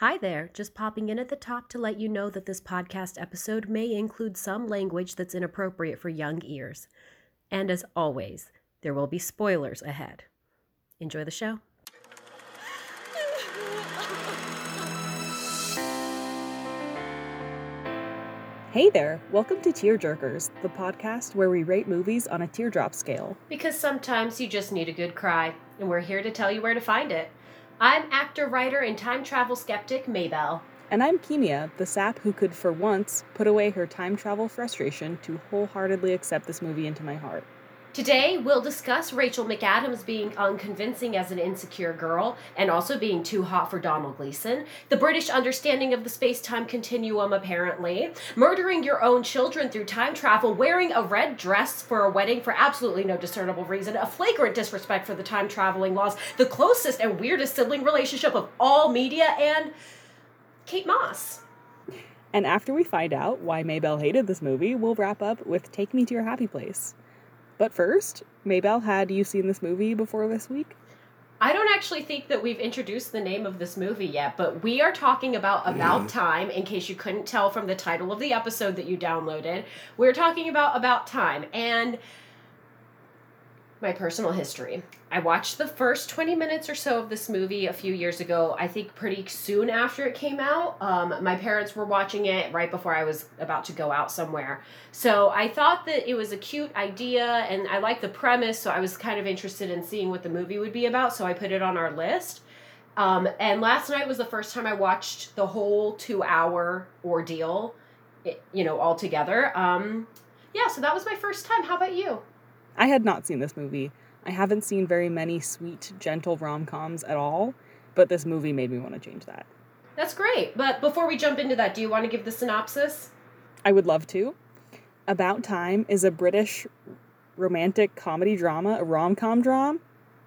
Hi there, just popping in at the top to let you know that this podcast episode may include some language that's inappropriate for young ears. And as always, there will be spoilers ahead. Enjoy the show. Hey there, welcome to Tear Jerkers, the podcast where we rate movies on a teardrop scale. Because sometimes you just need a good cry, and we're here to tell you where to find it. I'm actor, writer, and time travel skeptic Maybell. And I'm Kimia, the sap who could for once put away her time travel frustration to wholeheartedly accept this movie into my heart. Today, we'll discuss Rachel McAdams being unconvincing as an insecure girl and also being too hot for Domhnall Gleeson, the British understanding of the space time continuum, apparently, murdering your own children through time travel, wearing a red dress for a wedding for absolutely no discernible reason, a flagrant disrespect for the time traveling laws, the closest and weirdest sibling relationship of all media, and Kate Moss. And after we find out why Maybell hated this movie, we'll wrap up with Take Me to Your Happy Place. But first, Maybell, had you seen this movie before this week? I don't actually think that we've introduced the name of this movie yet, but we are talking about About Time, in case you couldn't tell from the title of the episode that you downloaded. We're talking about About Time. And my personal history. I watched the first 20 minutes or so of this movie a few years ago, I think pretty soon after it came out. Um, my parents were watching it right before I was about to go out somewhere. So I thought that it was a cute idea and I liked the premise, so I was kind of interested in seeing what the movie would be about, so I put it on our list. Um, and last night was the first time I watched the whole two hour ordeal, you know, all together. Um, yeah, so that was my first time. How about you? I had not seen this movie. I haven't seen very many sweet, gentle rom coms at all, but this movie made me want to change that. That's great. But before we jump into that, do you want to give the synopsis? I would love to. About Time is a British romantic comedy drama, a rom com drama,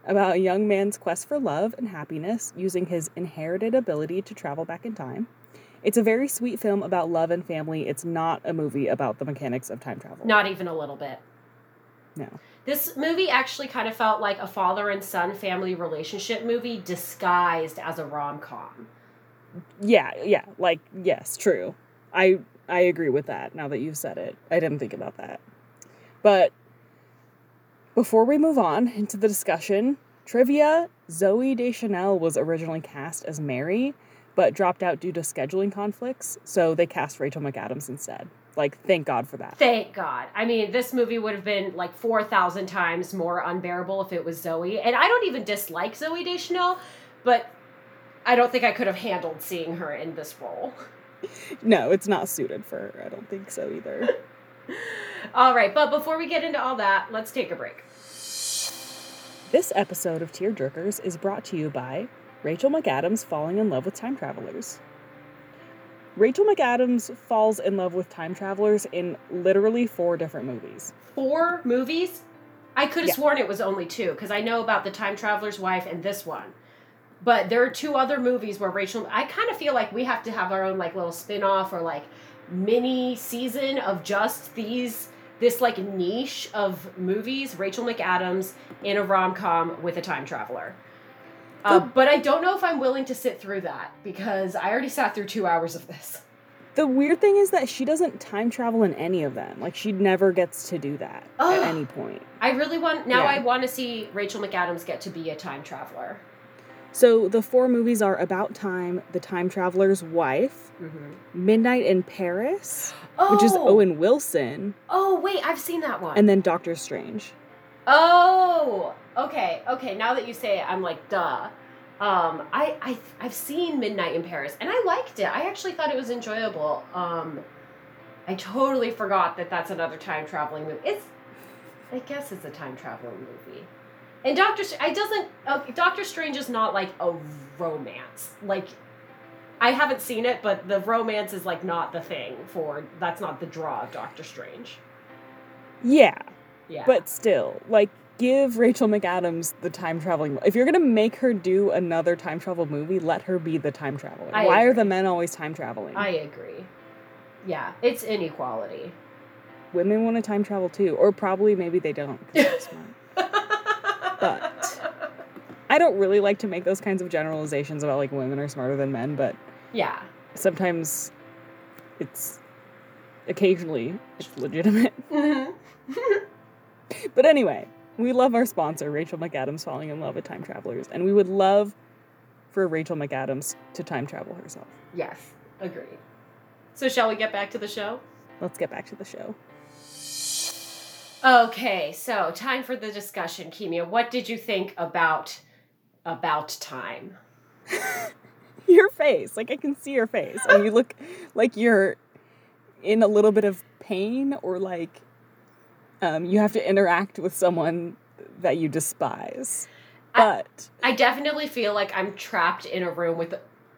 about a young man's quest for love and happiness using his inherited ability to travel back in time. It's a very sweet film about love and family. It's not a movie about the mechanics of time travel. Not even a little bit. No. This movie actually kind of felt like a father and son family relationship movie disguised as a rom com. Yeah, yeah, like yes, true. I I agree with that now that you've said it. I didn't think about that. But before we move on into the discussion, trivia, Zooey Deschanel was originally cast as Mary, but dropped out due to scheduling conflicts, so they cast Rachel McAdams instead. Like, thank God for that. Thank God. I mean, this movie would have been like 4,000 times more unbearable if it was Zooey. And I don't even dislike Zooey Deschanel, but I don't think I could have handled seeing her in this role. No, it's not suited for her. I don't think so either. all right, but before we get into all that, let's take a break. This episode of Tear Jerkers is brought to you by Rachel McAdams falling in love with time travelers. Rachel McAdams falls in love with time travelers in literally four different movies. Four movies? I could have Yeah. sworn it was only two because I know about the time traveler's wife and this one. But there are two other movies where Rachel. I kind of feel like we have to have our own like little spin off or like mini season of just these this like niche of movies. Rachel McAdams in a rom com with a time traveler. Uh, but I don't know if I'm willing to sit through that because I already sat through two hours of this. The weird thing is that she doesn't time travel in any of them. Like, she never gets to do that Ugh. at any point. I really want now. Yeah. I want to see Rachel McAdams get to be a time traveler. So, the four movies are About Time, The Time Traveler's Wife, Mm-hmm. Midnight in Paris, Oh, which is Owen Wilson, Oh wait, I've seen that one. and then Doctor Strange. oh, okay, okay. Now that you say it, I'm like, duh. Um, I I I've seen Midnight in Paris, and I liked it. I actually thought it was enjoyable. Um, I totally forgot that that's another time traveling movie. It's, I guess it's a time traveling movie. And Doctor, I doesn't. Okay, Doctor Strange is not like a romance. Like, I haven't seen it, but the romance is like not the thing for. That's not the draw of Doctor Strange. Yeah, Yeah. but still, like, give Rachel McAdams the time traveling. If you're gonna make her do another time travel movie, let her be the time traveler. I Why are the men always time traveling? I agree. Yeah, it's inequality. Women want to time travel too, or probably maybe they don't. But I don't really like to make those kinds of generalizations about like women are smarter than men, but Yeah. Sometimes it's occasionally it's legitimate. Mhm. But anyway, we love our sponsor, Rachel McAdams falling in love with time travelers, and we would love for Rachel McAdams to time travel herself. yes. Agreed. So shall we get back to the show? Let's get back to the show. Okay, so time for the discussion, Kimia. What did you think about about time? Your face, like I can see your face, and you look like you're in a little bit of pain or like um, you have to interact with someone that you despise. But I definitely feel like I'm trapped in a room with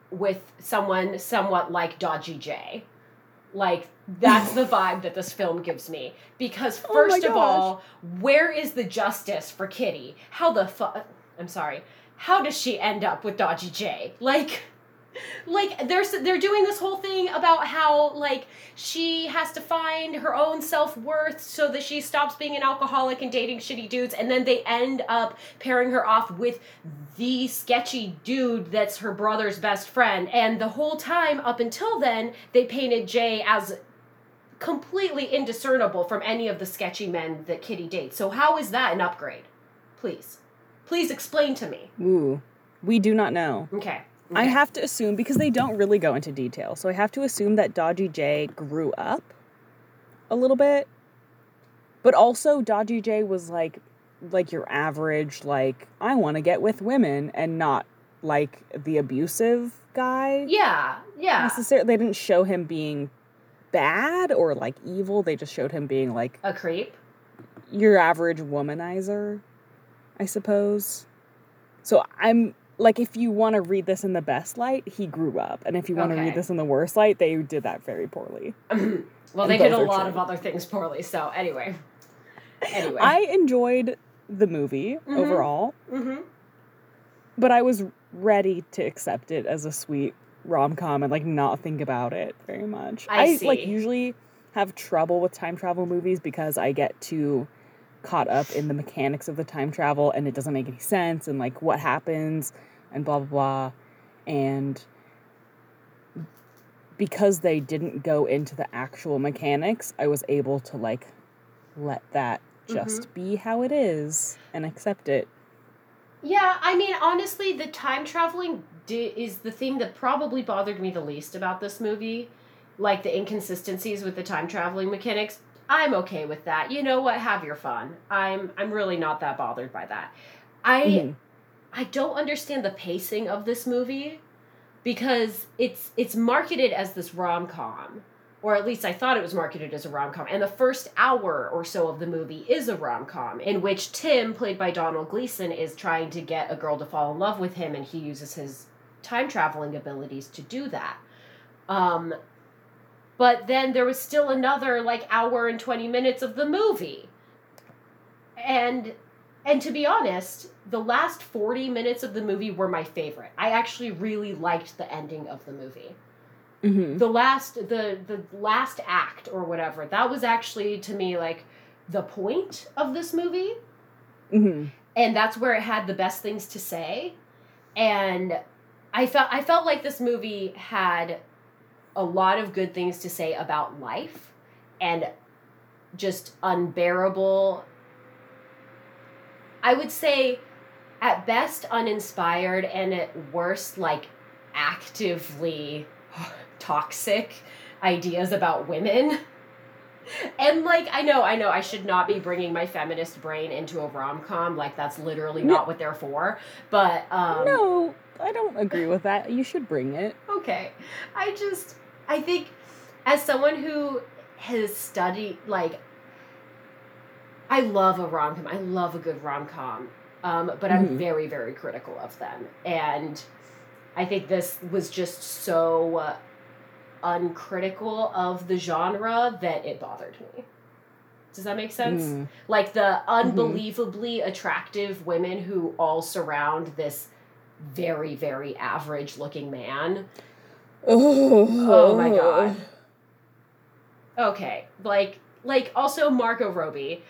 with someone somewhat like Dodgy Jay. Like that's the vibe that this film gives me. Because Oh first of gosh. all, where is the justice for Kitty? How the fuck? I'm sorry. How does she end up with Dodgy Jay? Like, like there's they're doing this whole thing about how like she has to find her own self-worth so that she stops being an alcoholic and dating shitty dudes and then they end up pairing her off with the sketchy dude that's her brother's best friend and the whole time up until then they painted Jay as completely indiscernible from any of the sketchy men that Kitty dates. So how is that an upgrade? Please. Please explain to me. ooh, we do not know. Okay. I have to assume because they don't really go into detail. So I have to assume that Dodgy Jay grew up a little bit. But also Dodgy Jay was like like your average like I want to get with women and not like the abusive guy. Yeah, yeah. Necessarily they didn't show him being bad or like evil. They just showed him being like A creep. your average womanizer, I suppose. So I'm like, if you want to read this in the best light, he grew up, and if you want to Okay. read this in the worst light, they did that very poorly. well, And they did a lot true. of other things poorly. So anyway, anyway. I enjoyed the movie Mhm. overall, hmm but I was ready to accept it as a sweet rom com and like not think about it very much. I like see. usually have trouble with time travel movies because I get too caught up in the mechanics of the time travel and it doesn't make any sense and like what happens and blah blah blah and because they didn't go into the actual mechanics, I was able to like let that just Mm-hmm. be how it is and accept it. Yeah, I mean, honestly, the time traveling di- is the thing that probably bothered me the least about this movie. Like the inconsistencies with the time traveling mechanics. I'm okay with that. You know what? Have your fun. I'm I'm really not that bothered by that. I Mhm. I don't understand the pacing of this movie because it's it's marketed as this rom com, or at least I thought it was marketed as a rom com. And the first hour or so of the movie is a rom com in which Tim, played by Domhnall Gleeson, is trying to get a girl to fall in love with him, and he uses his time traveling abilities to do that. Um, but then there was still another like hour and 20 minutes of the movie. And and to be honest, the last 40 minutes of the movie were my favorite. I actually really liked the ending of the movie. Mhm. The last the the last act or whatever, that was actually to me like the point of this movie Mhm. and that's where it had the best things to say and i felt i felt like this movie had a lot of good things to say about life and just unbearable i would say at best uninspired and at worst like actively toxic ideas about women and like I know, I know, I should not be bringing my feminist brain into a rom com. Like that's literally No. not what they're for. But um, no, I don't agree with that. You should bring it. okay, I just I think as someone who has studied like I love a rom com. I love a good rom com. Um, but I'm Mhm. very very critical of them, and I think this was just so. Uh, uncritical of the genre that it bothered me. Does that make sense? Mm. Like the unbelievably attractive women who all surround this very, very average looking man. Oh, Oh my God. Okay. Like like also Margot Robbie.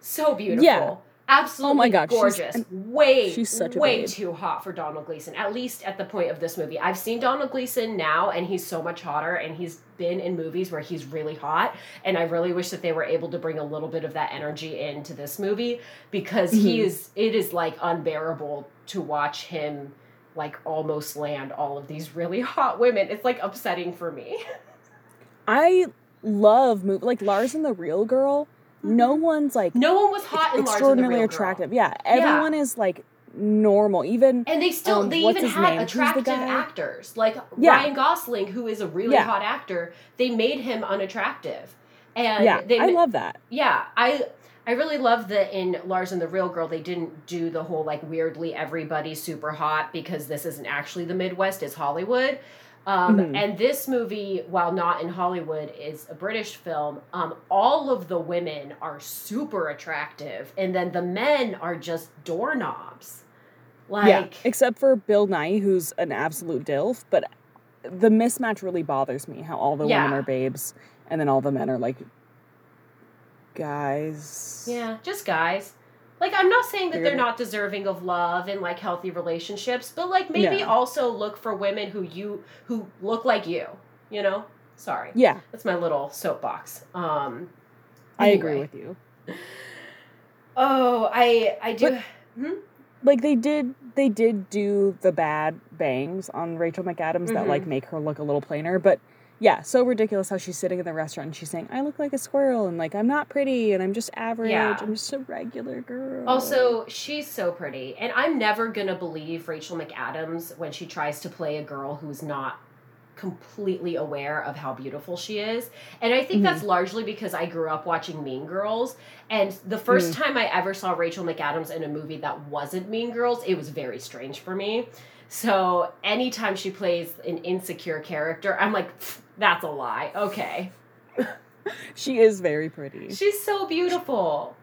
So beautiful. Yeah. absolutely Oh my God, gorgeous. and way, she's such a way babe. too hot for Domhnall Gleeson. At least at the point of this movie, I've seen Domhnall Gleeson now, and he's so much hotter. And he's been in movies where he's really hot. And I really wish that they were able to bring a little bit of that energy into this movie because he Mhm. is. It is like unbearable to watch him like almost land all of these really hot women. It's like upsetting for me. I love move like Lars and the Real Girl. No one's like No one was hot in Lars and the extraordinarily Real Girl. attractive. Yeah, everyone is like normal. Even And they still Um, they even had name? Attractive actors. Like Yeah. Ryan Gosling, who is a really Yeah. hot actor, they made him unattractive. And yeah, they I love that. yeah, I I really love that in Lars and the Real Girl they didn't do the whole like weirdly everybody super hot because this isn't actually the Midwest, it's Hollywood. Um, Mhm. And this movie, while not in Hollywood, is a British film. Um, all of the women are super attractive, and then the men are just doorknobs. Like, yeah, except for Bill Nighy, who's an absolute dilf. But the mismatch really bothers me. How all the Yeah. women are babes, and then all the men are like guys. Yeah, just guys. Like I'm not saying that they're not deserving of love and like healthy relationships, but like maybe also look for women who you who look like you, you know? Sorry. Yeah, That's my little soapbox. Um I agree with you. Oh, I I do But- Like they did, they did do the bad bangs on Rachel McAdams that Mhm. like make her look a little plainer. But yeah, so ridiculous how she's sitting in the restaurant and she's saying, "I look like a squirrel," and like I'm not pretty and I'm just average. Yeah. I'm just a regular girl. Also, she's so pretty. And I'm never going to believe Rachel McAdams when she tries to play a girl who's not completely aware of how beautiful she is. And I think Mhm. that's largely because I grew up watching Mean Girls. And the first Mm. time I ever saw Rachel McAdams in a movie that wasn't Mean Girls, it was very strange for me. So anytime she plays an insecure character, I'm like, "Pfft, that's a lie. Okay. she is very pretty. She's so beautiful.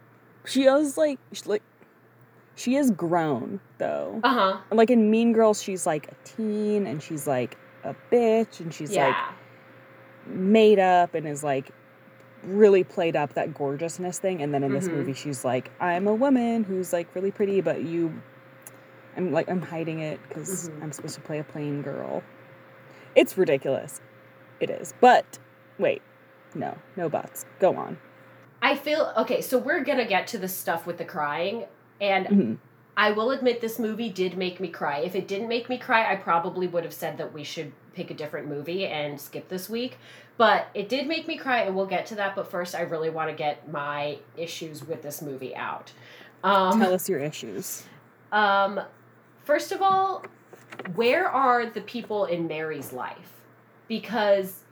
She is like, she, like, she is grown though. Uh huh. Like in Mean Girls, she's like a teen and she's like a bitch and she's Yeah. like made up and is like really played up that gorgeousness thing. And then in this Mhm. movie, she's like, I'm a woman who's like really pretty, but you, I'm like, I'm hiding it because Mhm. I'm supposed to play a plain girl. It's ridiculous. It is. But wait, no, no buts. Go on. I feel okay, so we're gonna get to the stuff with the crying, and Mhm. I will admit this movie did make me cry. If it didn't make me cry, I probably would have said that we should pick a different movie and skip this week. But it did make me cry, and we'll get to that. But first, I really want to get my issues with this movie out. Um, Tell us your issues. um, first of all, where are the people in Mary's life? Because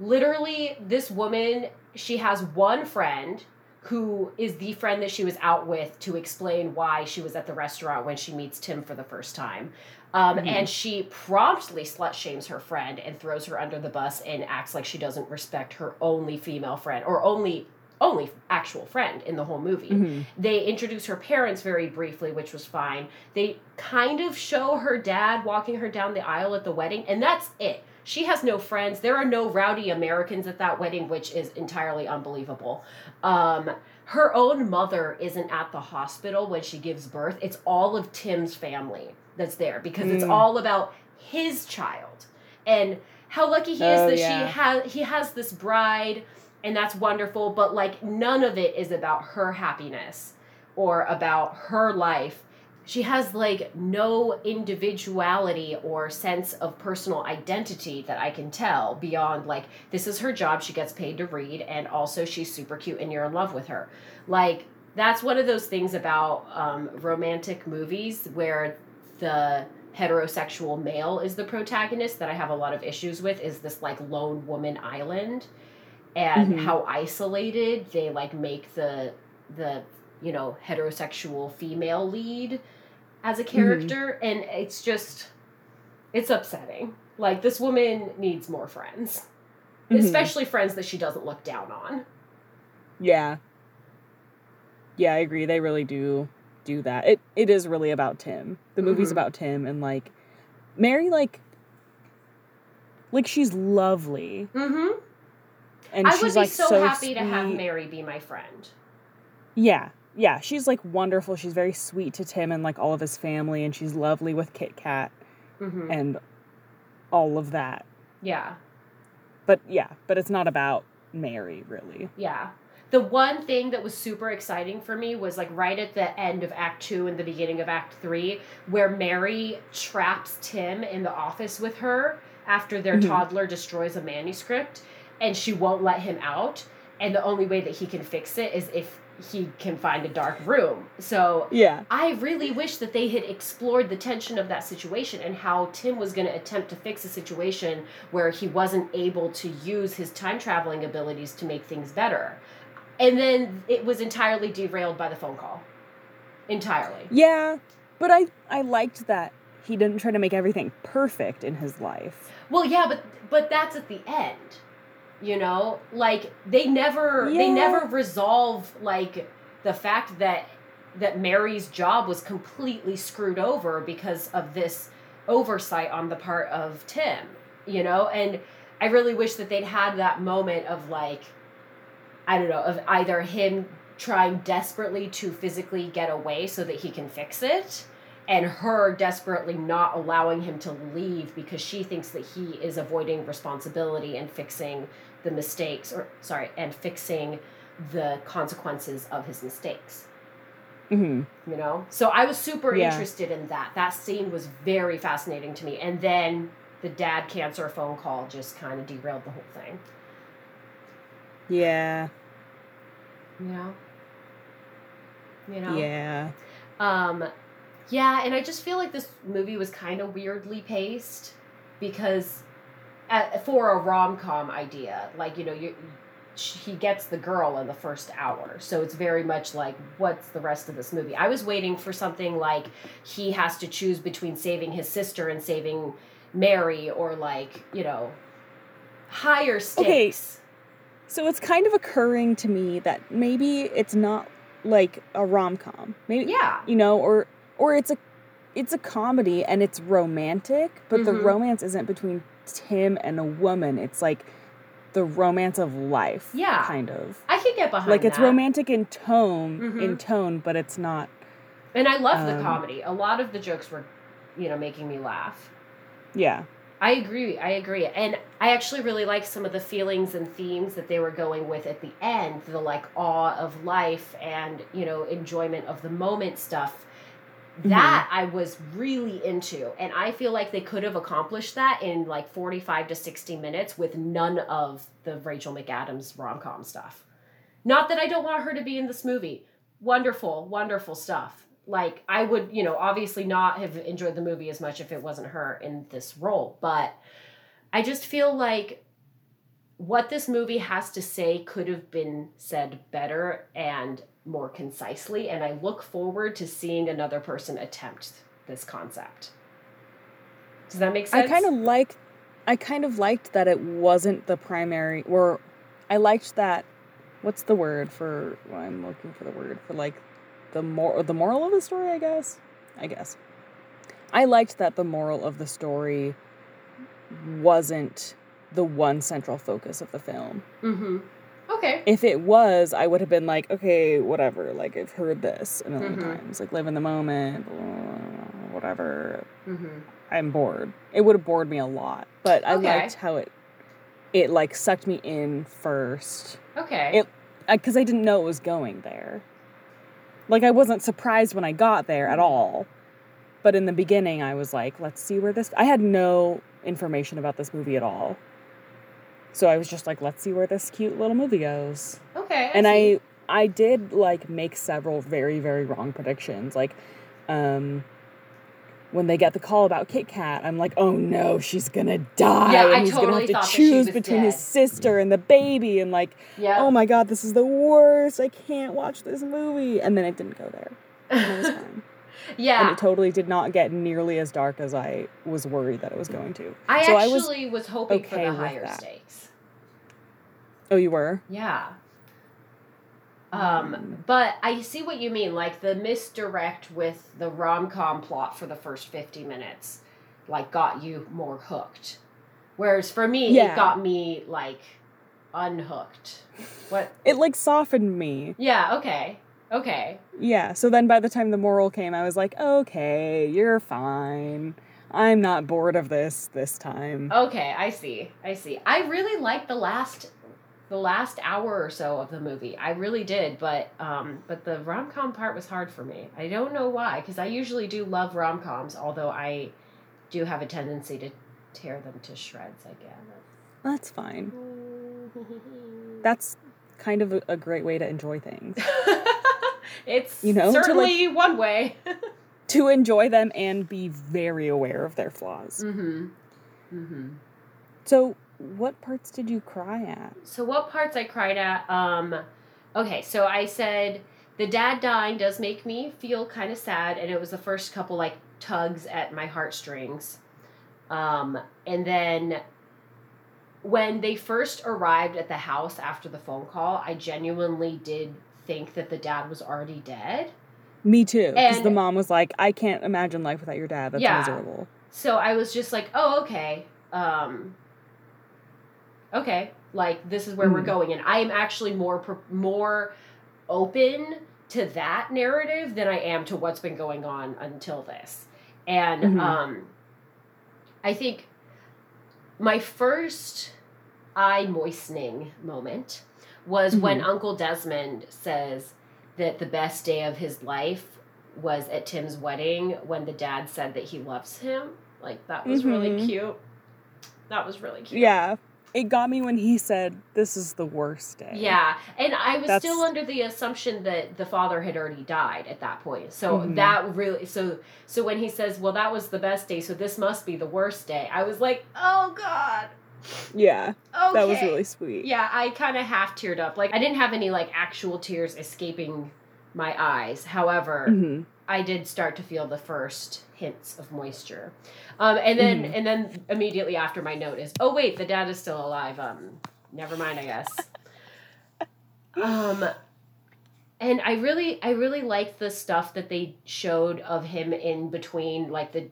literally, this woman, she has one friend who is the friend that she was out with to explain why she was at the restaurant when she meets Tim for the first time. Um, Mhm. And she promptly slut shames her friend and throws her under the bus and acts like she doesn't respect her only female friend or only only actual friend in the whole movie. Mhm. They introduce her parents very briefly, which was fine. They kind of show her dad walking her down the aisle at the wedding, and that's it. She has no friends. There are no rowdy Americans at that wedding, which is entirely unbelievable. Um, her own mother isn't at the hospital when she gives birth. It's all of Tim's family that's there because it's Mm. all about his child and how lucky he is Oh, that yeah. she has he has this bride and that's wonderful but like none of it is about her happiness or about her life she has like no individuality or sense of personal identity that i can tell beyond like this is her job she gets paid to read and also she's super cute and you're in love with her like that's one of those things about um, romantic movies where the heterosexual male is the protagonist that i have a lot of issues with is this like lone woman island and Mhm. how isolated they like make the the you know heterosexual female lead as a character and it's just it's upsetting like this woman needs more friends Mhm. especially friends that she doesn't look down on Yeah. Yeah, I agree. They really do do that. It it is really about Tim. The movie's Mhm. about Tim and like Mary like like she's lovely mm-hmm. and i she's would be like so, so happy to have mary be my friend Yeah. Yeah, she's like wonderful. She's very sweet to Tim and like all of his family, and she's lovely with Kit Kat hmm and all of that. Yeah. But yeah, but it's not about Mary really. Yeah. The one thing that was super exciting for me was like right at the end of Act Two and the beginning of Act Three, where Mary traps Tim in the office with her after their Mhm. toddler destroys a manuscript and she won't let him out. And the only way that he can fix it is if he can find a dark room. So Yeah. I really wish that they had explored the tension of that situation and how Tim was going to attempt to fix a situation where he wasn't able to use his time traveling abilities to make things better. And then it was entirely derailed by the phone call. Entirely. Yeah, but I I liked that he didn't try to make everything perfect in his life. Well, yeah, but but that's at the end. You know, like they never they never resolve like the fact that that Mary's job was completely screwed over because of this oversight on the part of Tim, you know? And I really wish that they'd had that moment of like I don't know, of either him trying desperately to physically get away so that he can fix it and her desperately not allowing him to leave because she thinks that he is avoiding responsibility and fixing the mistakes or sorry and fixing the consequences of his mistakes. Hmm you know? So i was super Yeah. interested in that. That scene was very fascinating to me. And then the dad cancer phone call just kind of derailed the whole thing. Yeah. you know? You know? Yeah. Um, yeah, and I just feel like this movie was kind of weirdly paced because at, for a rom com idea, like you know, you he gets the girl in the first hour, so it's very much like what's the rest of this movie? I was waiting for something like he has to choose between saving his sister and saving Mary, or like you know, higher stakes. Okay. So it's kind of occurring to me that maybe it's not like a rom com. Maybe Yeah, you know, or or it's a it's a comedy and it's romantic, but the Mhm. romance isn't between Tim and a woman. It's like the romance of life. Yeah. Kind of. I could get behind Like it's that. romantic in tone, Mhm. in tone, but it's not. And I love the Um, comedy. A lot of the jokes were, you know, making me laugh. Yeah. I agree. I agree. And I actually really like some of the feelings and themes that they were going with at the end, the like awe of life and, you know, enjoyment of the moment stuff. Mm-hmm. That I was really into. And I feel like they could have accomplished that in like 45 to 60 minutes with none of the Rachel McAdams rom com stuff. Not that I don't want her to be in this movie. Wonderful, wonderful stuff. Like, I would, you know, obviously not have enjoyed the movie as much if it wasn't her in this role, but I just feel like what this movie has to say could have been said better and more concisely, and I look forward to seeing another person attempt this concept. Does that make sense? I kind of like I kind of liked that it wasn't the primary or I liked that what's the word for well, I'm looking for the word for like the more the moral of the story, I guess. I guess. I liked that the moral of the story wasn't the one central focus of the film. Mm-hmm. Okay. If it was, I would have been like, okay, whatever. Like I've heard this a 1000000 Mhm. times. Like live in the moment, blah, whatever. Mm-hmm. I'm bored. It would have bored me a lot, but I Okay. liked how it it like sucked me in first Okay. It- because I didn't know it was going there. Like I wasn't surprised when I got there at all. But in the beginning I was like, let's see where this I had no information about this movie at all. So I was just like, let's see where this cute little movie goes okay. and see. I I did like make several very very wrong predictions. Like, um, when they get the call about Kit Kat, I'm like, oh no, she's gonna die, Yeah, I and he's totally gonna have to choose between his sister and the baby, and like, yeah. oh my god, this is the worst. I can't watch this movie, and then it didn't go there. And it was fine. and it totally did not get nearly as dark as I was worried that it was going to. I so I was actually was, hoping for the higher that. stakes. Oh, you were. Yeah. Um, but I see what you mean. Like the misdirect with the rom com plot for the first 50 minutes, like got you more hooked. Whereas for me, Yeah. it got me like unhooked. What? It like softened me. Yeah, okay. Okay. Yeah. So then by the time the moral came, I was like, okay, you're fine. I'm not bored of this this time. Okay, I see. I see. I really liked the last the last hour or so of the movie. I really did, but um but the rom-com part was hard for me. I don't know why cuz I usually do love rom-coms, although I do have a tendency to tear them to shreds, I guess. That's fine. That's kind of a, a great way to enjoy things. it's You know, to, like- certainly one way. to enjoy them and be very aware of their flaws. mhm. Mhm. So, what parts did you cry at? So what parts I cried at? Um, okay, so I said the dad dying does make me feel kind of sad, and it was the first couple like tugs at my heartstrings. Um, and then when they first arrived at the house after the phone call, I genuinely did think that the dad was already dead. Me too. Because the mom was like, I can't imagine life without your dad. That's Yeah. miserable. So I was just like, oh, okay. Um, okay, like this is where we're Mhm. going, and I am actually more more open to that narrative than I am to what's been going on until this. And Mhm. um, I think my first eye moistening moment was when Mhm. Uncle Desmond says that the best day of his life was at Tim's wedding when the dad said that he loves him. Like that was really Mhm. cute. That was really cute. Yeah. It got me when he said, This is the worst day. Yeah, and I was That's- still under the assumption that the father had already died at that point. So Mhm. that really so so when he says, "Well, that was the best day, so this must be the worst day." I was like, "Oh god." Yeah. Okay. That was really sweet. Yeah, I kind of half teared up. Like I didn't have any like actual tears escaping my eyes. However, hmm I did start to feel the first hints of moisture. Um, and then Mhm. and then immediately after my note is, oh wait, the dad is still alive. Um, never mind, I guess. um, and I really I really liked the stuff that they showed of him in between, like the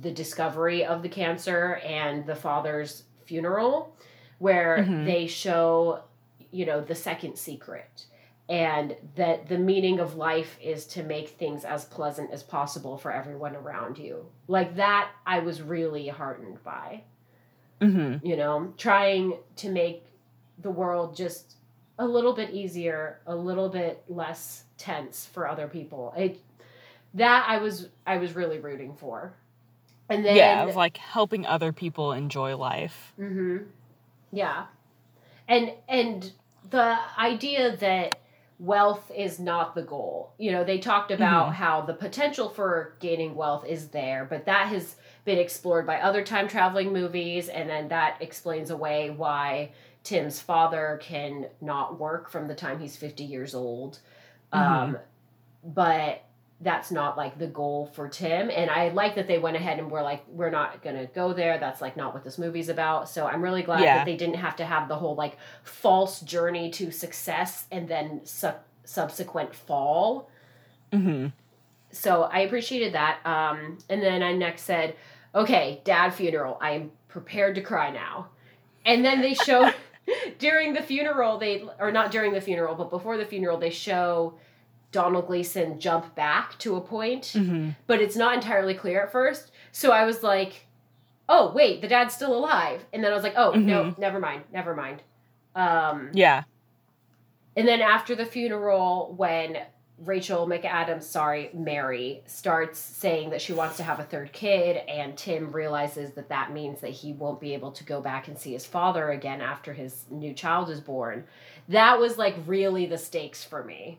the discovery of the cancer and the father's funeral, where Mhm. they show, you know, the second secret and that the meaning of life is to make things as pleasant as possible for everyone around you. Like that, I was really heartened by, hmm you know, trying to make the world just a little bit easier, a little bit less tense for other people. It that I was I was really rooting for. And then yeah, of like helping other people enjoy life. Mm-hmm. Yeah. And and the idea that wealth is not the goal. You know, they talked about Mhm. how the potential for gaining wealth is there, but that has been explored by other time traveling movies and then that explains away why Tim's father can not work from the time he's 50 years old. Um but that's not like the goal for Tim. And I like that they went ahead and were like, we're not gonna go there. That's like not what this movie's about. So I'm really glad Yeah. that they didn't have to have the whole like false journey to success and then su- subsequent fall. hmm So I appreciated that. Um, and then I next said, okay, dad funeral. I am prepared to cry now. And then they show during the funeral, they or not during the funeral, but before the funeral, they show Domhnall Gleeson jump back to a point, hmm but it's not entirely clear at first. So I was like, oh wait, the dad's still alive. And then I was like, oh no, Mhm. never mind, never mind. Um, Yeah. and then after the funeral, when Rachel McAdams, sorry, Mary, starts saying that she wants to have a third kid, and Tim realizes that that means that he won't be able to go back and see his father again after his new child is born, that was like really the stakes for me.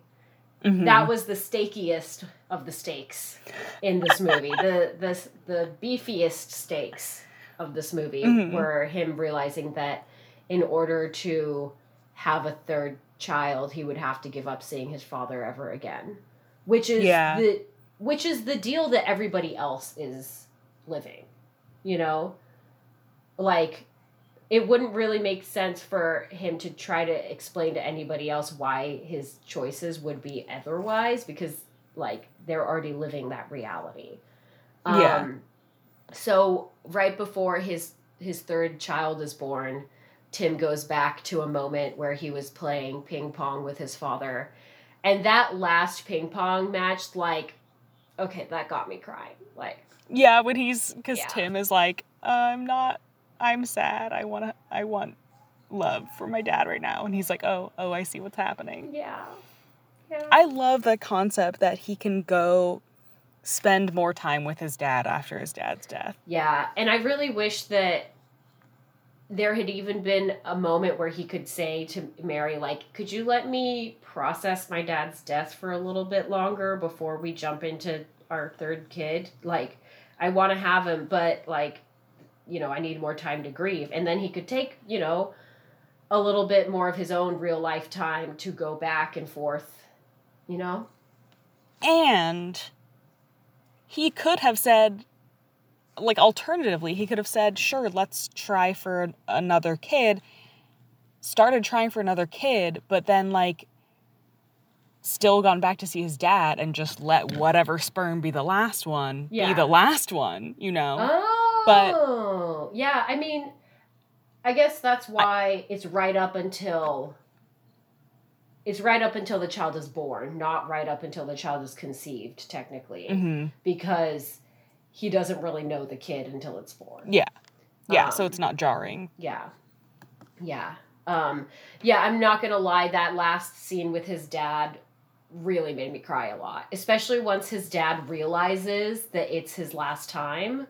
Mhm. That was the stakiest of the stakes in this movie. the the the beefiest stakes of this movie Mhm. were him realizing that in order to have a third child, he would have to give up seeing his father ever again. Which is Yeah. the which is the deal that everybody else is living. You know? Like it wouldn't really make sense for him to try to explain to anybody else why his choices would be otherwise because like they're already living that reality. Yeah. Um so right before his his third child is born, Tim goes back to a moment where he was playing ping pong with his father And that last ping pong match, like, okay, that got me crying. Like, Yeah, when he's because Yeah. Tim is like, I'm not. I'm sad. I want to. I want love for my dad right now, and he's like, oh, oh, I see what's happening. yeah. Yeah. I love the concept that he can go spend more time with his dad after his dad's death. Yeah, and I really wish that there had even been a moment where he could say to Mary, like, could you let me process my dad's death for a little bit longer before we jump into our third kid? Like, I want to have him, but, like, you know, I need more time to grieve. And then he could take, you know, a little bit more of his own real life time to go back and forth, you know? And he could have said, like, alternatively, he could have said, sure, let's try for another kid. Started trying for another kid, but then, like, still gone back to see his dad and just let whatever sperm be the last one Yeah. be the last one, you know? Oh, yeah. I mean, I guess that's why it's right up until it's right up until the child is born, not right up until the child is conceived, technically, hmm because he doesn't really know the kid until it's born. Yeah. Yeah, so Um, it's not jarring. Yeah. Yeah. Um, yeah, I'm not gonna lie, that last scene with his dad really made me cry a lot. Especially once his dad realizes that it's his last time.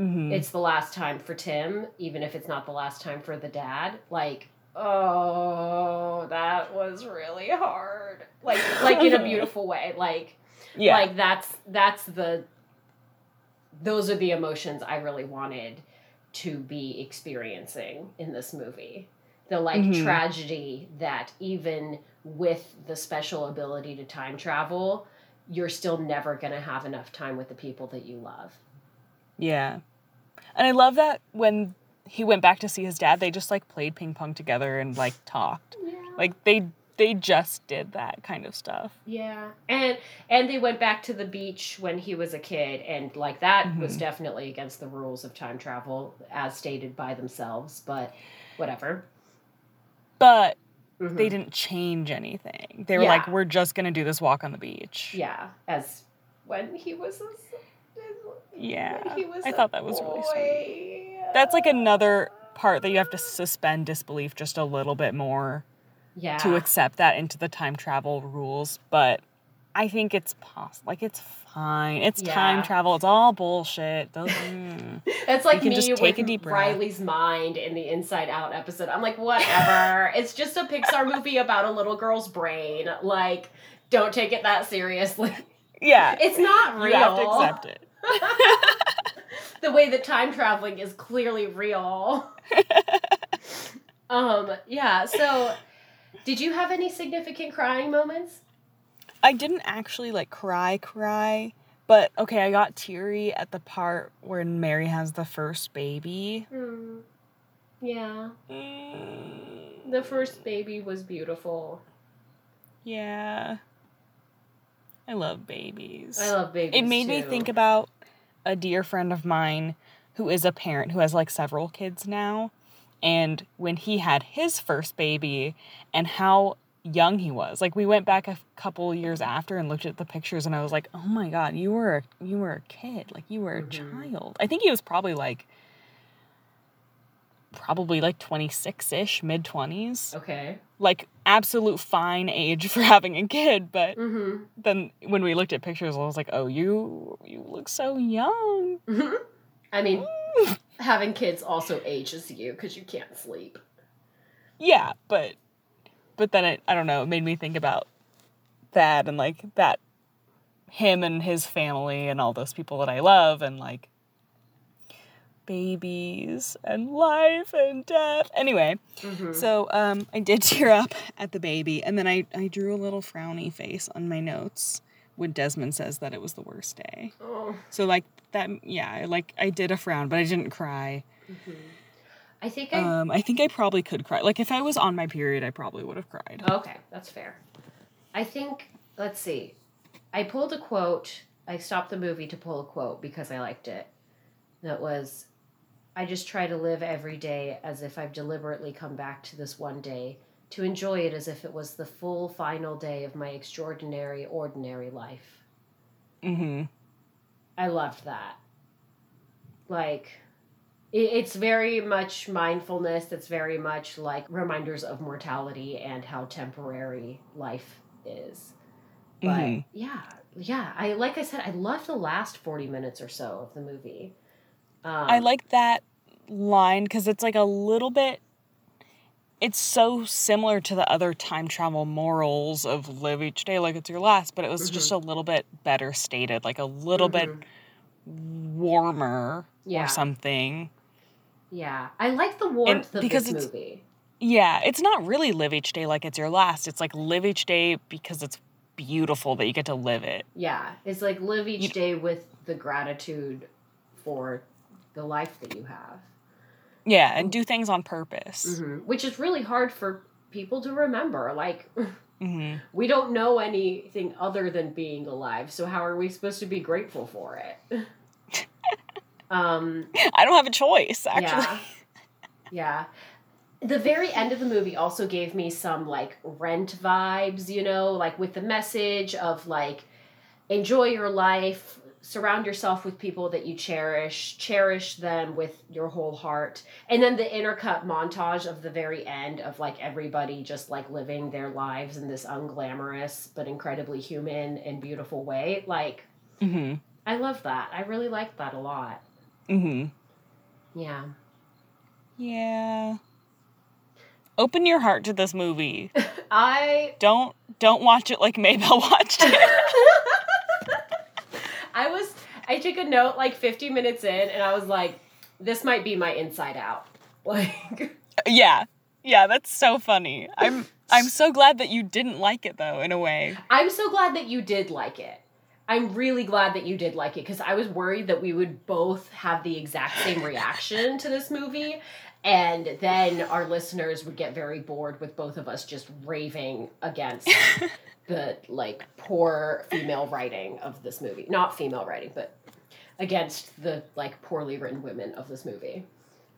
Hmm It's the last time for Tim, even if it's not the last time for the dad. Like, oh, that was really hard. Like like in a beautiful way. Like yeah. like that's that's the those are the emotions I really wanted to be experiencing in this movie. The like Mhm. tragedy that even with the special ability to time travel, you're still never going to have enough time with the people that you love. Yeah. And I love that when he went back to see his dad, they just like played ping pong together and like talked. Yeah. Like they they just did that kind of stuff. Yeah, and and they went back to the beach when he was a kid, and like that was Mhm. definitely against the rules of time travel as stated by themselves. But whatever. But Mhm. they didn't change anything. They were Yeah. like, we're just gonna do this walk on the beach. Yeah, as when he was a Yeah. when he was I thought that was really sweet. That's like another part that you have to suspend disbelief just a little bit more yeah to accept that into the time travel rules. But I think it's possible. Like it's fine. It's time travel. It's all bullshit. Those, mm. It's like can me just with take a deep breath. Riley's mind in the Inside Out episode. I'm like, whatever. it's just a Pixar movie about a little girl's brain. Like, don't take it that seriously. Yeah. It's not real. You have to accept it. the way that time traveling is clearly real. um, yeah, so did you have any significant crying moments? I didn't actually like cry, cry, but okay, I got teary at the part when Mary has the first baby. Hmm. Yeah. Mm, The first baby was beautiful. yeah. I love babies. I love babies. it made me think about a dear friend of mine who is a parent who has like several kids now. And when he had his first baby and how young he was. Like we went back a couple years after and looked at the pictures and I was like, "Oh my god, you were a, you were a kid. Like you were a Mhm. child." I think he was probably like probably like 26ish, mid 20s. Okay. Like absolute fine age for having a kid, but Mm-hmm. then when we looked at pictures, I was like, "Oh, you you look so young." Mm-hmm. I mean, having kids also ages you because you can't sleep. Yeah, but but then it I don't know, it made me think about that and like that him and his family and all those people that I love and like babies and life and death. Anyway, Mm-hmm. so um I did tear up at the baby and then I I drew a little frowny face on my notes when Desmond says that it was the worst day. oh. So like that yeah, like I did a frown, but I didn't cry. Mhm. I think I. Um I think I probably could cry. Like if I was on my period, I probably would have cried. Okay, that's fair. I think, let's see. I pulled a quote. I stopped the movie to pull a quote because I liked it. That was I just try to live every day as if I've deliberately come back to this one day to enjoy it as if it was the full final day of my extraordinary, ordinary life. Mm-hmm. I loved that. Like, it, it's very much mindfulness. It's very much like reminders of mortality and how temporary life is. But Mhm. yeah, yeah. I like I said, I loved the last forty minutes or so of the movie. Um, I like that line because it's like a little bit. It's so similar to the other time travel morals of live each day like it's your last, but it was just a little bit better stated, like a little bit Mhm. warmer Yeah. or something. Yeah, I like the warmth of because this it's- movie. Yeah, it's not really live each day like it's your last. It's like live each day because it's beautiful that you get to live it. Yeah, it's like live each You- day with the gratitude for the life that you have, Yeah, and do things on purpose. Mhm. which is really hard for people to remember. Like, hmm we don't know anything other than being alive, so how are we supposed to be grateful for it? um, I don't have a choice, actually. Yeah. Yeah. The very end of the movie also gave me some like rent vibes, you know, like with the message of like enjoy your life, surround yourself with people that you cherish, cherish them with your whole heart. And then the intercut montage of the very end of like everybody just like living their lives in this unglamorous but incredibly human and beautiful way. Like hmm I love that. I really like that a lot. hmm Yeah. Yeah. Open your heart to this movie. I Don't don't watch it like Mabel watched it. I was I took a note like 50 minutes in and I was like this might be my inside out. Like yeah. Yeah, that's so funny. I'm I'm so glad that you didn't like it though, in a way. I'm so glad that you did like it. I'm really glad that you did like it because I was worried that we would both have the exact same reaction to this movie. And then our listeners would get very bored with both of us just raving against the like poor female writing of this movie. Not female writing, but against the like poorly written women of this movie.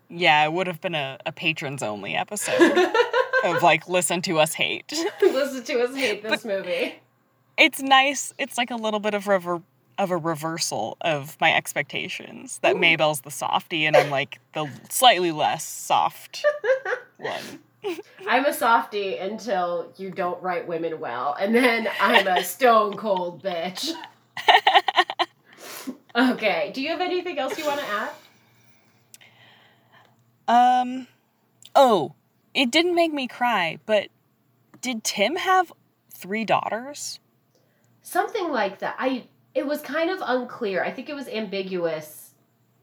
Yeah, it would have been a, a patrons only episode of like listen to us hate. Listen to us hate this movie. It's nice. It's like a little bit of rever- of a reversal of my expectations. That Ooh. Mabel's the softie and I'm like the slightly less soft one. I'm a softie until you don't write women well, and then I'm a stone cold bitch. Okay, do you have anything else you want to add? Um, oh, it didn't make me cry, but did Tim have three daughters? Something like that. I it was kind of unclear. I think it was ambiguous.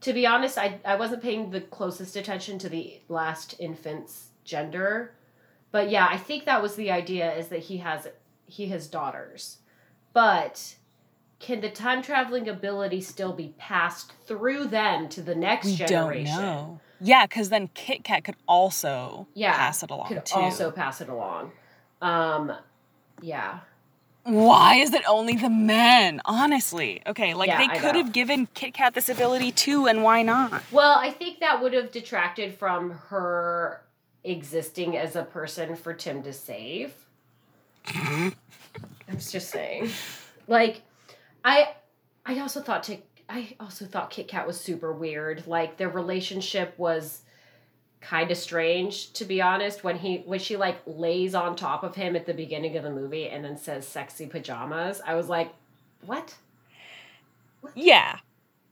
To be honest, I I wasn't paying the closest attention to the last infant's gender. But yeah, I think that was the idea is that he has he has daughters. But can the time traveling ability still be passed through them to the next We generation? don't know. Yeah, because then Kit Kat could also Yeah, pass it along Could too. also pass it along. Um yeah. Why is it only the men? Honestly, okay, like Yeah, they could have given Kit Kat this ability too, and why not? Well, I think that would have detracted from her existing as a person for Tim to save. I was just saying. Like, I I also thought to I also thought Kit Kat was super weird. Like their relationship was kind of strange to be honest when he when she like lays on top of him at the beginning of the movie and then says sexy pajamas i was like what Yeah,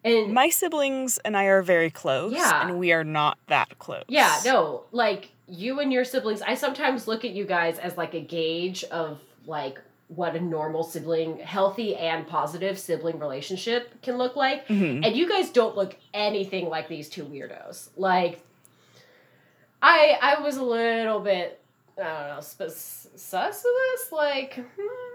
and my siblings and I are very close, Yeah. and we are not that close. Yeah, no, like you and your siblings, I sometimes look at you guys as like a gauge of like what a normal sibling, healthy and positive sibling relationship can look like. Mhm. And you guys don't look anything like these two weirdos. Like I I was a little bit I don't know, sp- sus of this like hmm.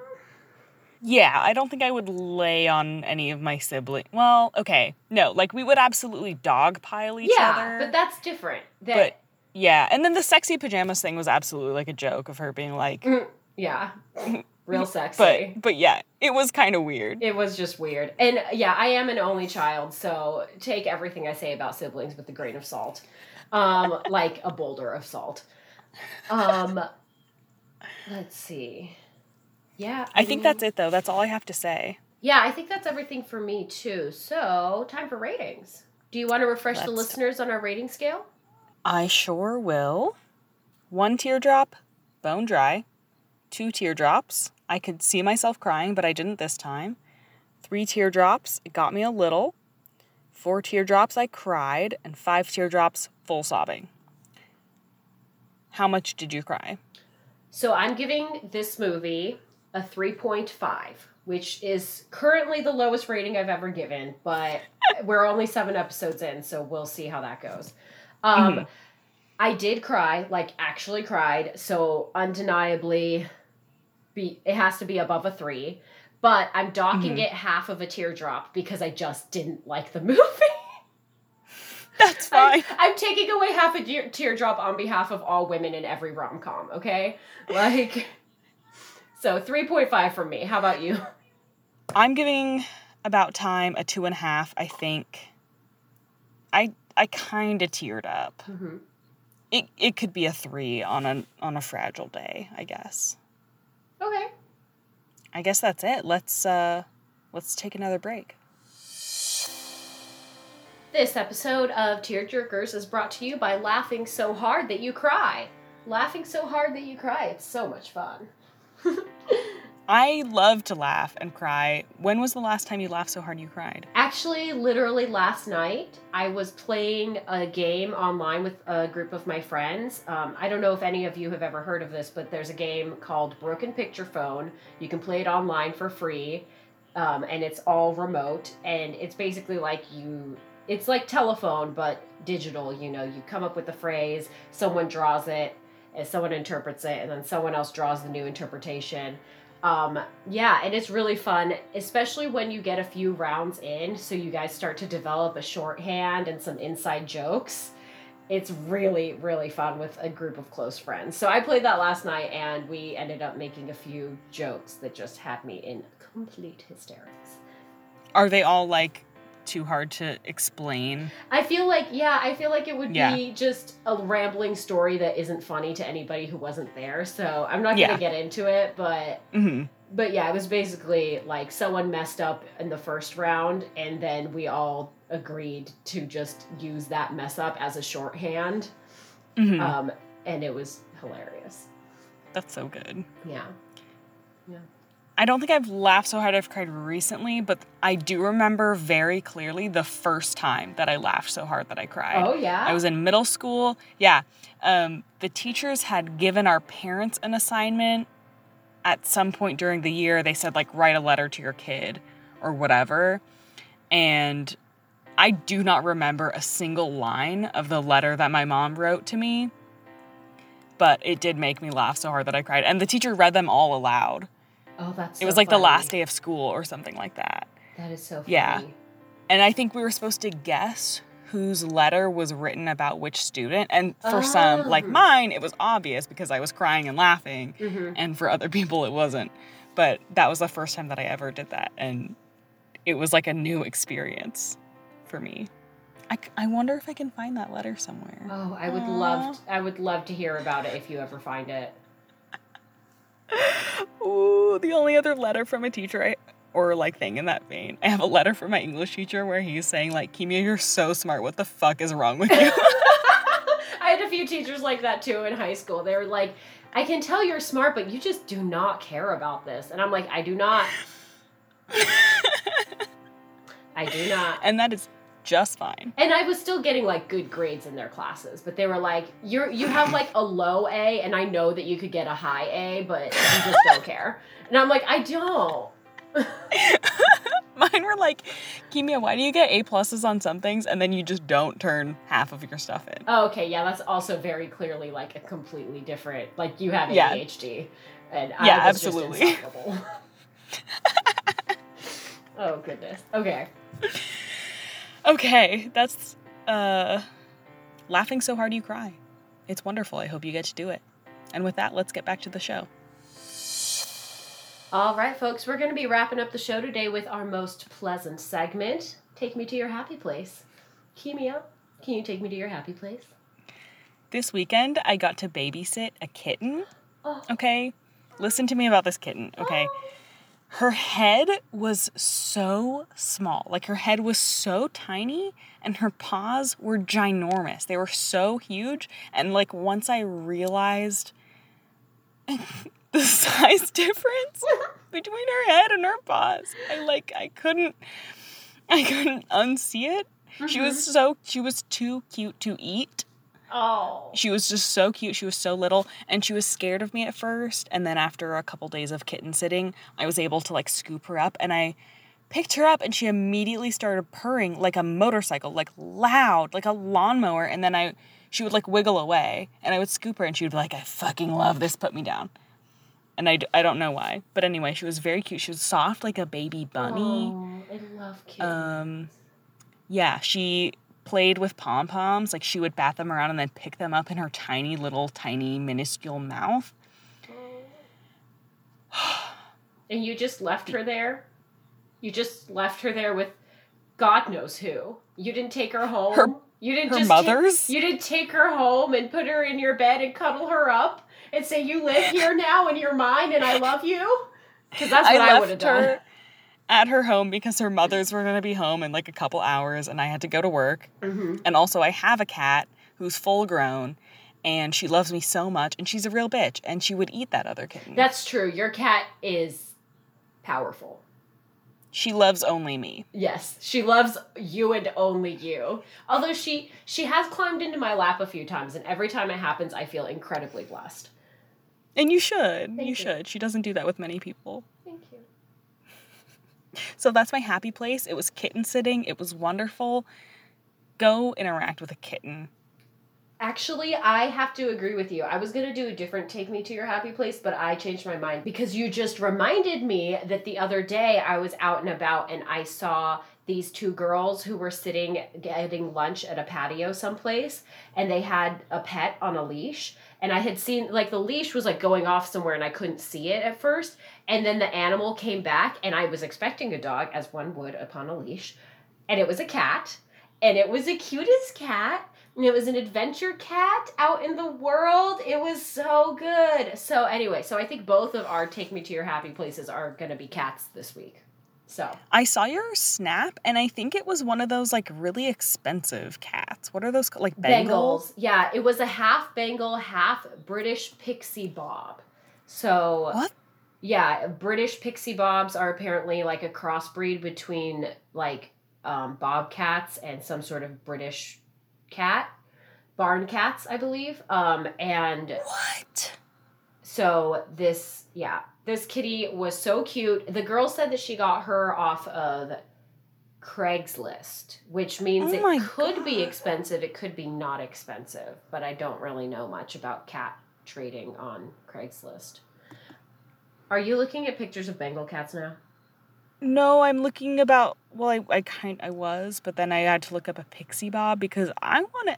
Yeah, I don't think I would lay on any of my siblings. Well, okay, no, like we would absolutely dogpile each yeah, other. Yeah, but that's different. That But yeah, and then the sexy pajamas thing was absolutely like a joke of her being like, yeah. Real sexy. but but yeah, it was kind of weird. It was just weird. And yeah, I am an only child, so take everything I say about siblings with a grain of salt. Um, like a boulder of salt. Um, Let's see. Yeah. I think that's it though. That's all I have to say. Yeah, I think that's everything for me too. So, time for ratings. Do you want to refresh the Let's- listeners on our rating scale? I sure will. One teardrop, bone dry. Two teardrops, I could see myself crying, but I didn't this time. Three teardrops, it got me a little. Four teardrops, I cried. And five teardrops, full sobbing. How much did you cry? So, I'm giving this movie a 3.5, which is currently the lowest rating I've ever given, but we're only seven episodes in, so we'll see how that goes. Um, Mhm. I did cry, like actually cried, so undeniably, be it has to be above a three. But I'm docking Mhm. it half of a teardrop because I just didn't like the movie. That's I'm. I'm taking away half a tear- teardrop on behalf of all women in every rom com. Okay, like so 3.5 from me. How about you? I'm giving about time a two and a half, I think. I I kinda teared up. Mm-hmm. It it could be a three on a on a fragile day, I guess. Okay. I guess that's it. Let's uh let's take another break. This episode of Tearjerkers is brought to you by Laughing So Hard That You Cry. Laughing so hard that you cry. It's so much fun. I love to laugh and cry. When was the last time you laughed so hard you cried? Actually, literally last night, I was playing a game online with a group of my friends. Um, I don't know if any of you have ever heard of this, but there's a game called Broken Picture Phone. You can play it online for free, um, and it's all remote. And it's basically like you, it's like telephone, but digital. You know, you come up with the phrase, someone draws it, and someone interprets it, and then someone else draws the new interpretation. Um, yeah, and it's really fun, especially when you get a few rounds in, so you guys start to develop a shorthand and some inside jokes. It's really, really fun with a group of close friends. So I played that last night, and we ended up making a few jokes that just had me in complete hysterics. Are they all like too hard to explain? I feel like, yeah, I feel like it would Yeah. be just a rambling story that isn't funny to anybody who wasn't there. So I'm not gonna Yeah. get into it, but Mhm. but yeah, it was basically like someone messed up in the first round, and then we all agreed to just use that mess up as a shorthand. Mhm. Um, and it was hilarious. That's so good. Yeah. Yeah. I don't think I've laughed so hard I've cried recently, but I do remember very clearly the first time that I laughed so hard that I cried. Oh yeah. I was in middle school. Yeah. Um, the teachers had given our parents an assignment at some point during the year. They said, like, write a letter to your kid or whatever. And I do not remember a single line of the letter that my mom wrote to me, but it did make me laugh so hard that I cried. And the teacher read them all aloud. Oh, that's. it was so like the last day of school or something like that. That is so funny. Yeah. And I think we were supposed to guess whose letter was written about which student. And for some, like Oh. mine, it was obvious because I was crying and laughing. Mm-hmm. And for other people, it wasn't. But that was the first time that I ever did that. And it was like a new experience for me. I, I wonder if I can find that letter somewhere. Oh, I would Aw. love. I would love to hear about it if you ever find it. Ooh, the only other letter from a teacher I, or like thing in that vein. I have a letter from my English teacher where he's saying like, Kimia, you're so smart. What the fuck is wrong with you? I had a few teachers like that too in high school. They were like, I can tell you're smart, but you just do not care about this. And I'm like, I do not. I do not. and that is just fine. And I was still getting like good grades in their classes, but they were like, "You're you have like a low A, and I know that you could get a high A, but you just don't care." And I'm like, I don't. Mine were like, Kimia, why do you get A pluses on some things and then you just don't turn half of your stuff in? Oh, okay, yeah, that's also very clearly like a completely different. Like you have Yeah. ADHD, and Yeah, I was absolutely. Oh goodness. Okay. Okay, that's uh laughing so hard you cry. It's wonderful. I hope you get to do it. And with that, let's get back to the show. All right, folks, we're going to be wrapping up the show today with our most pleasant segment. Take me to your happy place. Kimia, can you take me to your happy place? This weekend, I got to babysit a kitten. Oh. Okay. Listen to me about this kitten, okay? Her head was so small. Like her head was so tiny and her paws were ginormous. They were so huge. And like once I realized the size difference between her head and her paws, I like I couldn't I couldn't unsee it. She was mm-hmm. so she was too cute to eat. Oh. She was just so cute. She was so little and she was scared of me at first. And then after a couple days of kitten sitting, I was able to like scoop her up and I picked her up and she immediately started purring like a motorcycle, like loud, like a lawnmower. And then I, she would like wiggle away and I would scoop her and she would be like, I fucking love this, put me down. And I, d- I don't know why. But anyway, she was very cute. She was soft like a baby bunny. Oh, I love kittens. Um, yeah, she played with pom poms. Like she would bat them around and then pick them up in her tiny little, tiny, minuscule mouth. and you just left her there? You just left her there with God knows who. You didn't take her home. Her- you didn't her mother's? you didn't take her home and put her in your bed and cuddle her up and say you live here now and you're mine and I love you. Because that's what I, would have done. Her at her home because her mothers were going to be home in like a couple hours and I had to go to work. hmm And also, I have a cat who's full grown and she loves me so much and she's a real bitch and she would eat that other kitten. That's true. Your cat is powerful. she loves only me. Yes, she loves you and only you. Although she she has climbed into my lap a few times, and every time it happens, I feel incredibly blessed. And you should. You you. should. She doesn't do that with many people. So that's my happy place. It was kitten sitting. It was wonderful. Go interact with a kitten. Actually, I have to agree with you. I was going to do a different take me to your happy place, but I changed my mind because you just reminded me that the other day I was out and about and I saw these two girls who were sitting getting lunch at a patio someplace and they had a pet on a leash and I had seen like the leash was like going off somewhere and I couldn't see it at first and then the animal came back and I was expecting a dog as one would upon a leash and it was a cat and it was the cutest cat and it was an adventure cat out in the world. It was so good. So anyway, so I think both of our take me to your happy places are going to be cats this week. So I saw your snap and I think it was one of those like really expensive cats. What are those called? Like Bengals? Bengals. Yeah, it was a half Bengal, half British pixie bob. So What? yeah, British pixie bobs are apparently like a crossbreed between like um, bobcats and some sort of British cat, barn cats, I believe. Um, and What? So this, yeah, this kitty was so cute. The girl said that she got her off of Craigslist, which means Oh it could be expensive, it could be not expensive, but I don't really know much about cat trading on Craigslist. Are you looking at pictures of Bengal cats now? No, I'm looking about. Well, I, I kind I was, but then I had to look up a pixie bob because I want to.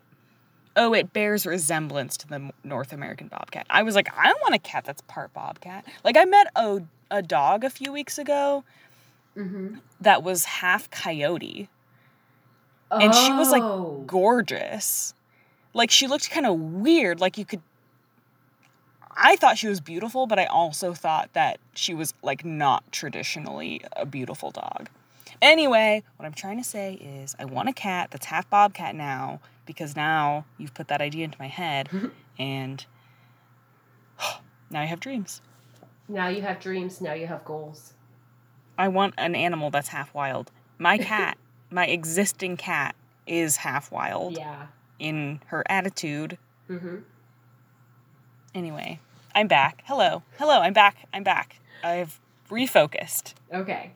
Oh, it bears resemblance to the North American bobcat. I was like, I don't want a cat that's part bobcat. Like I met a a dog a few weeks ago Mm-hmm. that was half coyote, And she was, like, Oh. gorgeous. Like she looked kind of weird. Like you could. I thought she was beautiful, but I also thought that she was like not traditionally a beautiful dog. Anyway, what I'm trying to say is I want a cat that's half bobcat now because now you've put that idea into my head and now I have dreams. Now you have dreams, now you have goals. I want an animal that's half wild. My cat, my existing cat is half wild Yeah. in her attitude Mm-hmm. Anyway, I'm back. Hello. Hello, I'm back. I'm back. I've refocused. Okay.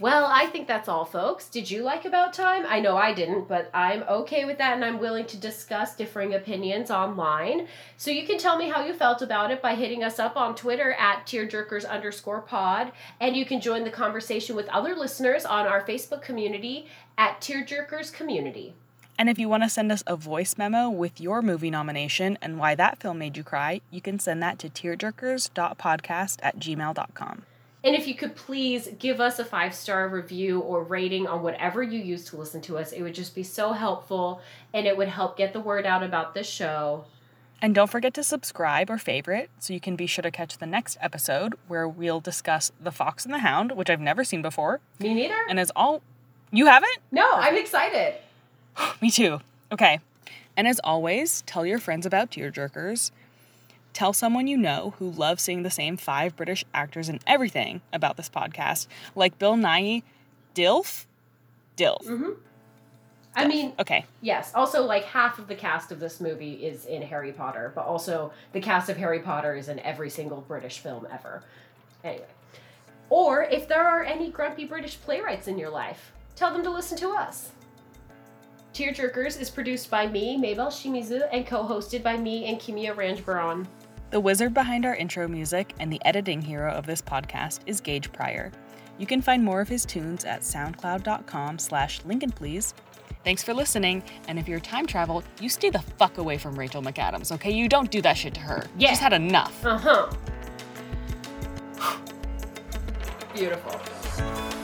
Well, I think that's all, folks. Did you like About Time? I know I didn't, but I'm okay with that and I'm willing to discuss differing opinions online. So you can tell me how you felt about it by hitting us up on Twitter at tearjerkers underscore pod. And you can join the conversation with other listeners on our Facebook community at Tearjerkers Community. And if you want to send us a voice memo with your movie nomination and why that film made you cry, you can send that to tearjerkers.podcast at gmail.com. And if you could please give us a five star review or rating on whatever you use to listen to us, it would just be so helpful and it would help get the word out about this show. And don't forget to subscribe or favorite so you can be sure to catch the next episode where we'll discuss The Fox and the Hound, which I've never seen before. Me neither. And as all you haven't? no, I'm excited. Me too. Okay. And as always, tell your friends about Tearjerkers. Tell someone you know who loves seeing the same five British actors in everything about this podcast, like Bill Nighy, Dilf, Dilf. hmm I mean, Okay. yes. Also, like half of the cast of this movie is in Harry Potter, but also the cast of Harry Potter is in every single British film ever. Anyway. Or if there are any grumpy British playwrights in your life, tell them to listen to us. Tearjerkers is produced by me, Mabel Shimizu, and co-hosted by me and Kimia Ranjbaran. The wizard behind our intro music and the editing hero of this podcast is Gage Pryor. You can find more of his tunes at soundcloud.com slash Lincoln Please. Thanks for listening, and if you're time travel, you stay the fuck away from Rachel McAdams, okay? You don't do that shit to her. Yeah. She's had enough. Uh huh. Beautiful.